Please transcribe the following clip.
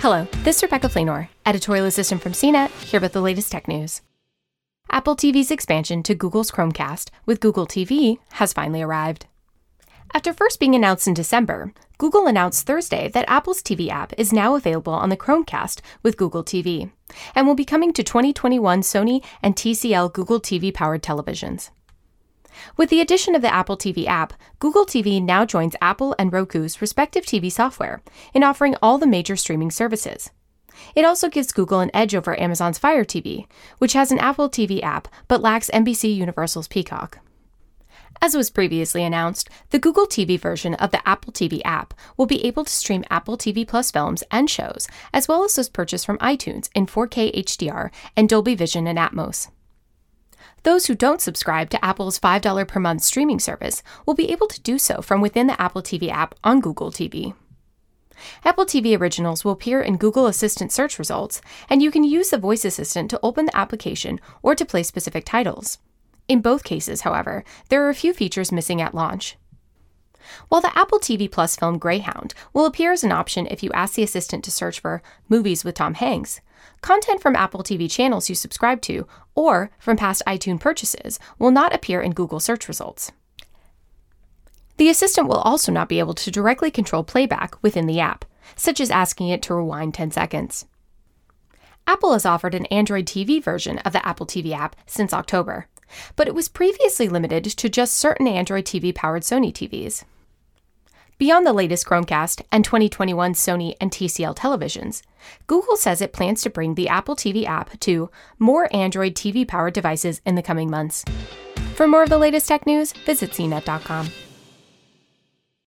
Hello, this is Rebecca Flanor, editorial assistant from CNET, here with the latest tech news. Apple TV's expansion to Google's Chromecast with Google TV has finally arrived. After first being announced in December, Google announced Thursday that Apple's TV app is now available on the Chromecast with Google TV and will be coming to 2021 Sony and TCL Google TV powered televisions. With the addition of the Apple TV app, Google TV now joins Apple and Roku's respective TV software in offering all the major streaming services. It also gives Google an edge over Amazon's Fire TV, which has an Apple TV app but lacks NBC Universal's Peacock. As was previously announced, the Google TV version of the Apple TV app will be able to stream Apple TV Plus films and shows, as well as those purchased from iTunes in 4K HDR and Dolby Vision and Atmos. Those who don't subscribe to Apple's $5 per month streaming service will be able to do so from within the Apple TV app on Google TV. Apple TV Originals will appear in Google Assistant search results, and you can use the voice assistant to open the application or to play specific titles. In both cases, however, there are a few features missing at launch. While the Apple TV Plus film Greyhound will appear as an option if you ask the assistant to search for movies with Tom Hanks, content from Apple TV channels you subscribe to or from past iTunes purchases will not appear in Google search results. The assistant will also not be able to directly control playback within the app, such as asking it to rewind 10 seconds. Apple has offered an Android TV version of the Apple TV app since October, but it was previously limited to just certain Android TV powered Sony TVs. Beyond the latest Chromecast and 2021 Sony and TCL televisions, Google says it plans to bring the Apple TV app to more Android TV powered devices in the coming months. For more of the latest tech news, visit cnet.com.